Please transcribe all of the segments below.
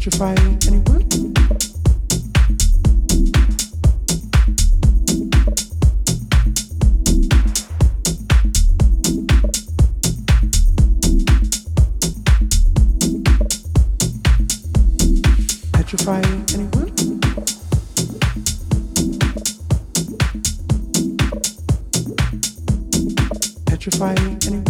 Petrify anyone? Anyone? Petrify anyone?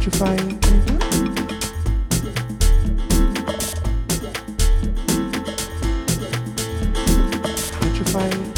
electrifying. Electrifying.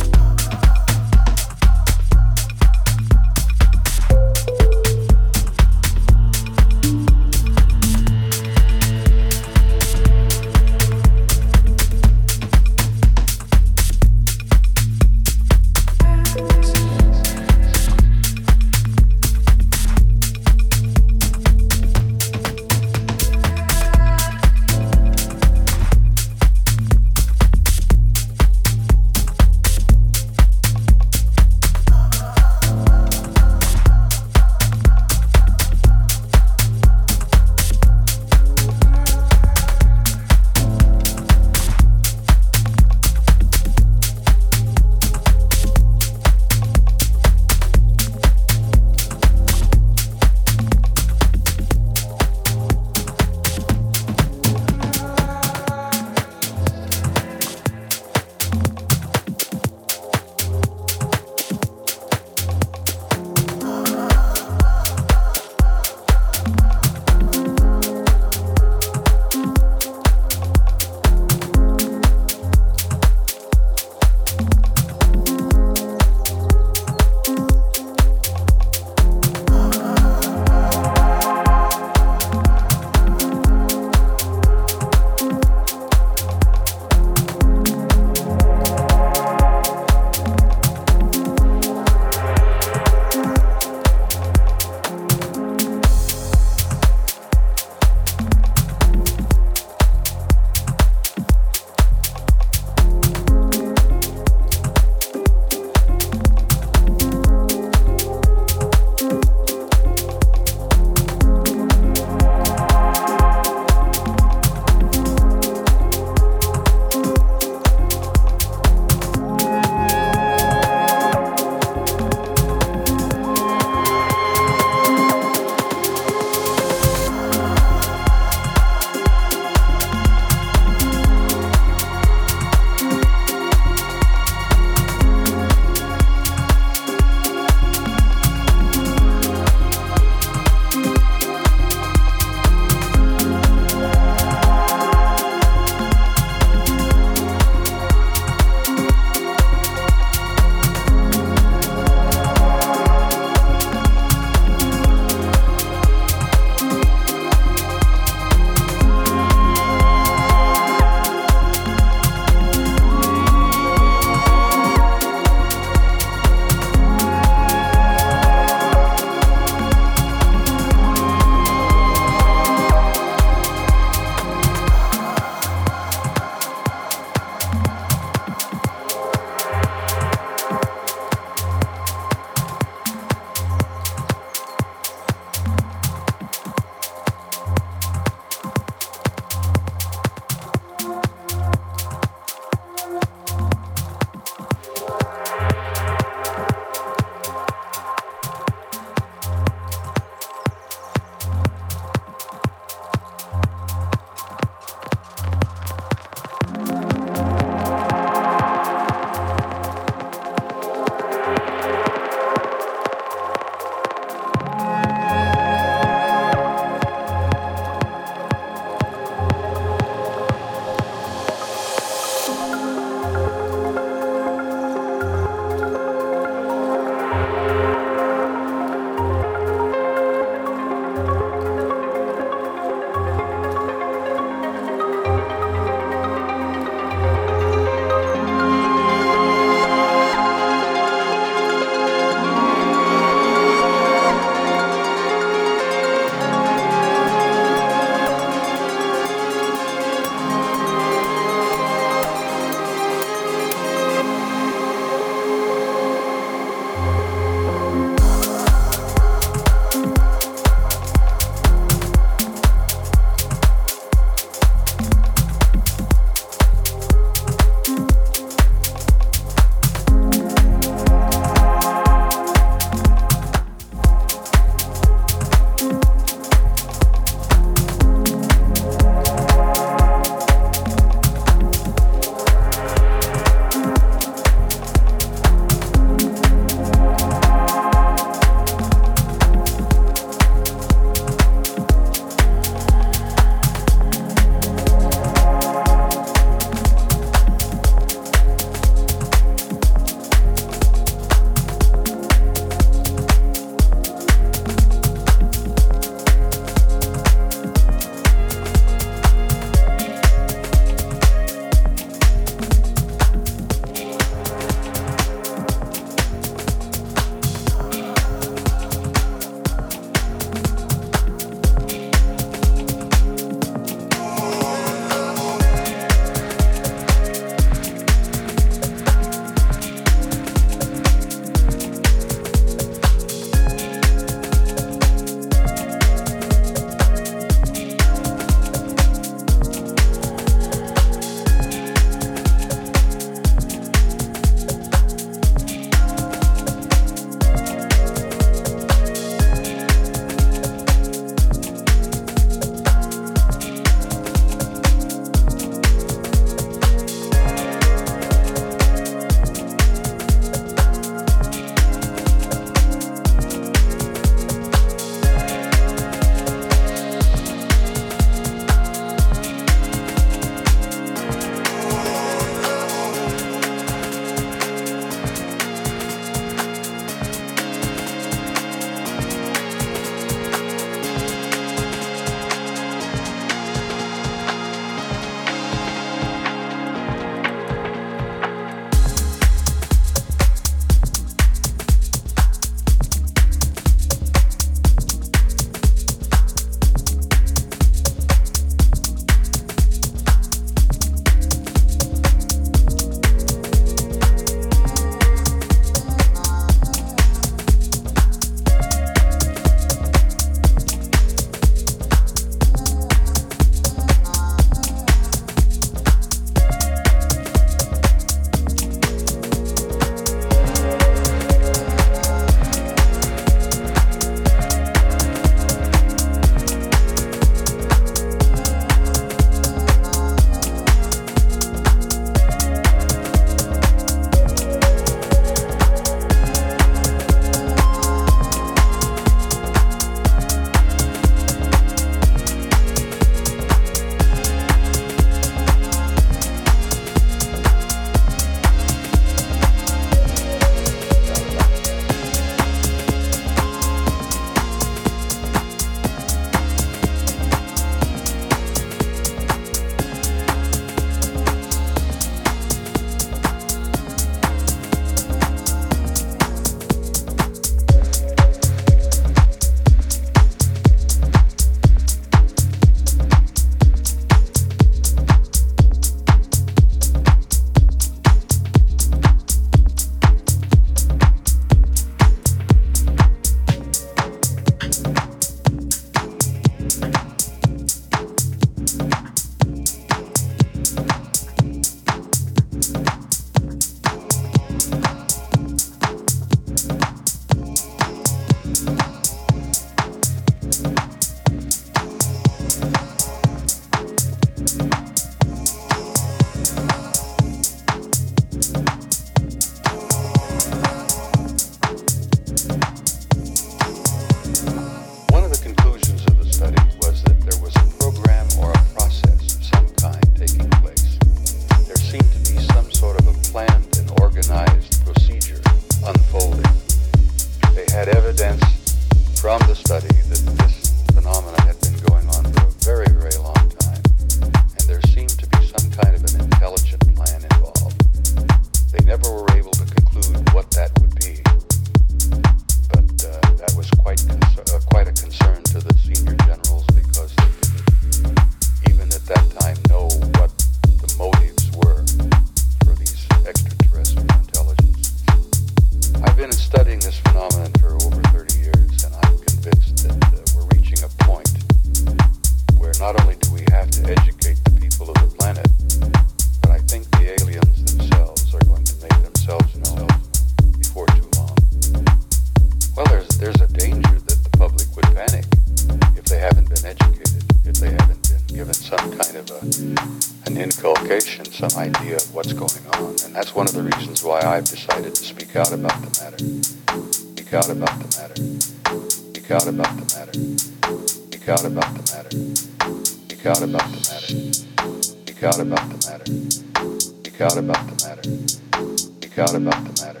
Speak out about the matter. Speak out about the matter. Speak out about the matter.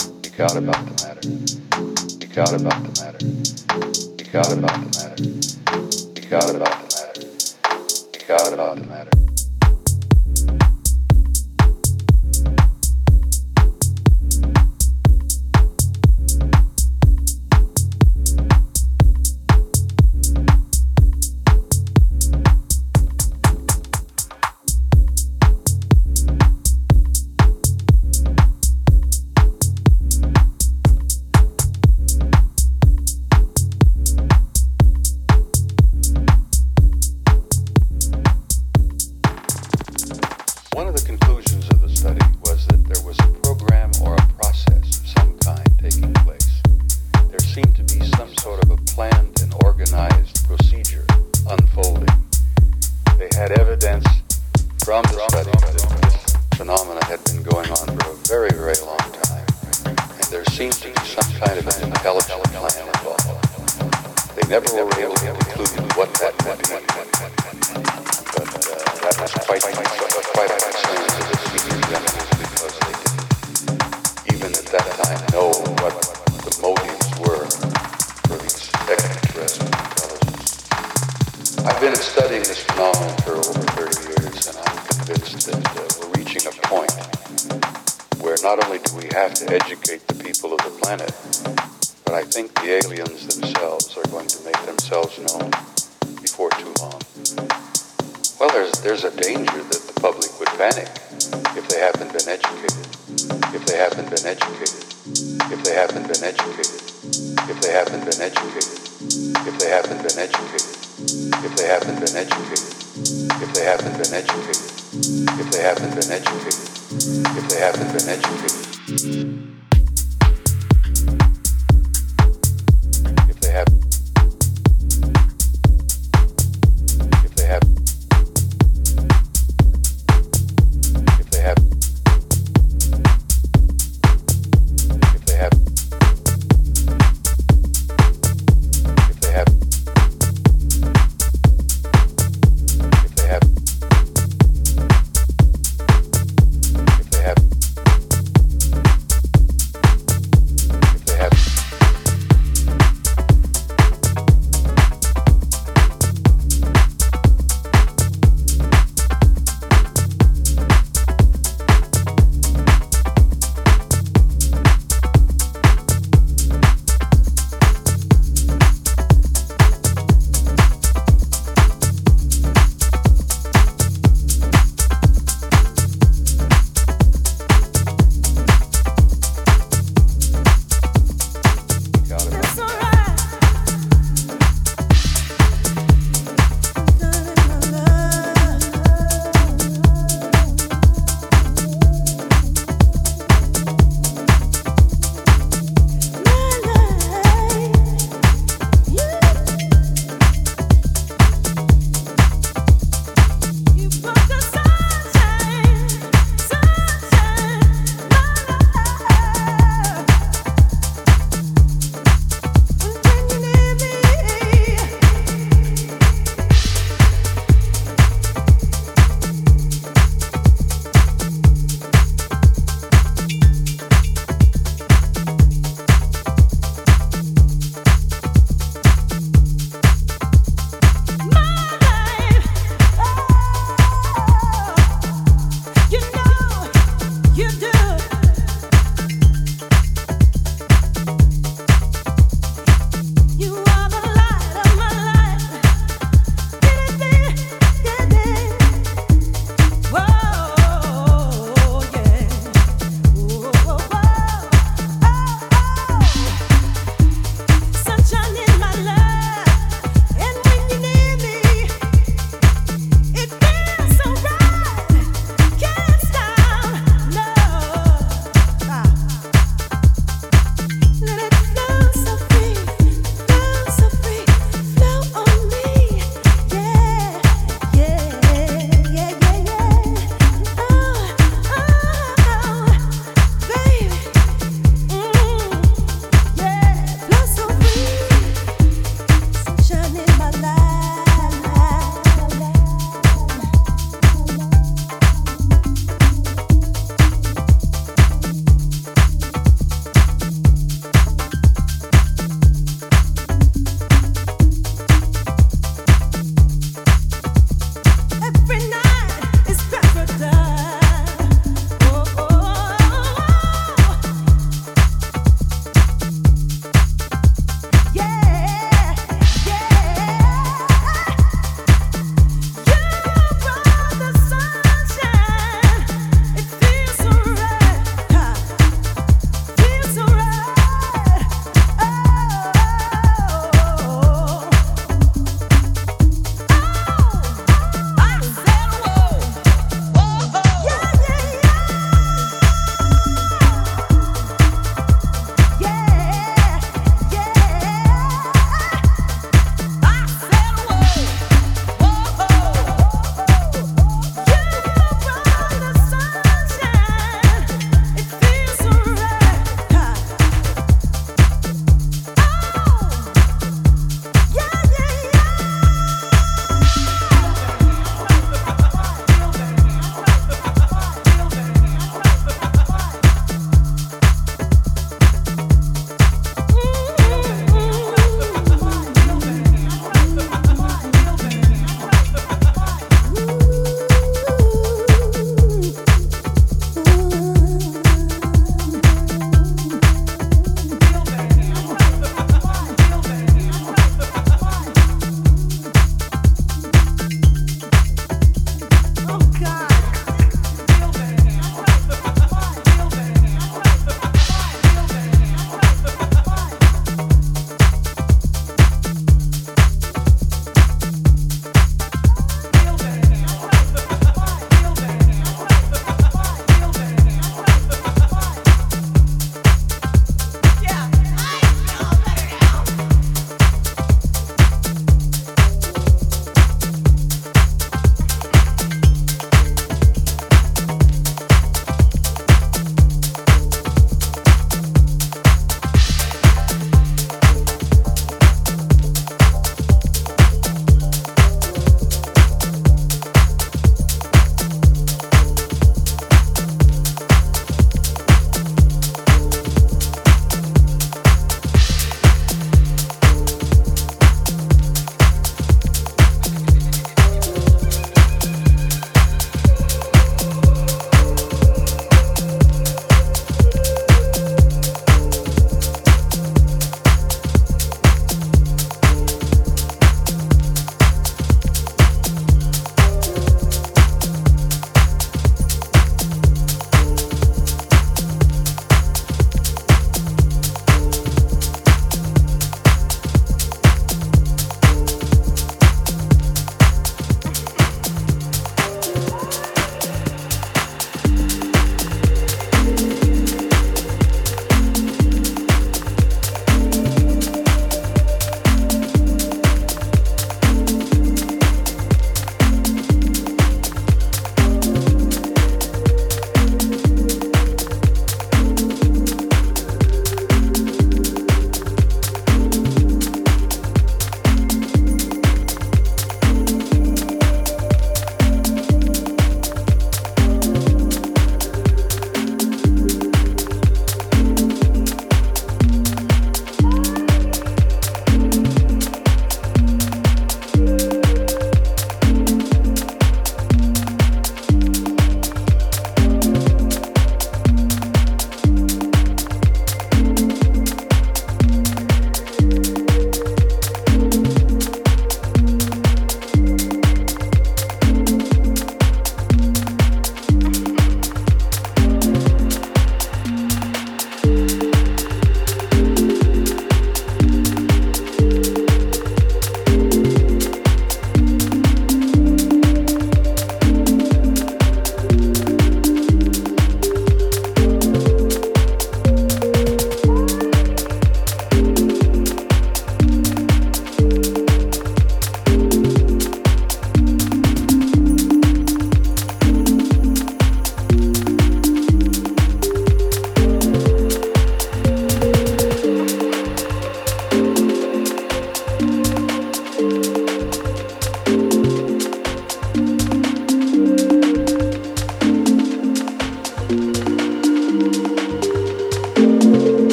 Speak out about the matter. Speak out about the study. haven't been educated, if they haven't been educated, if they haven't been educated.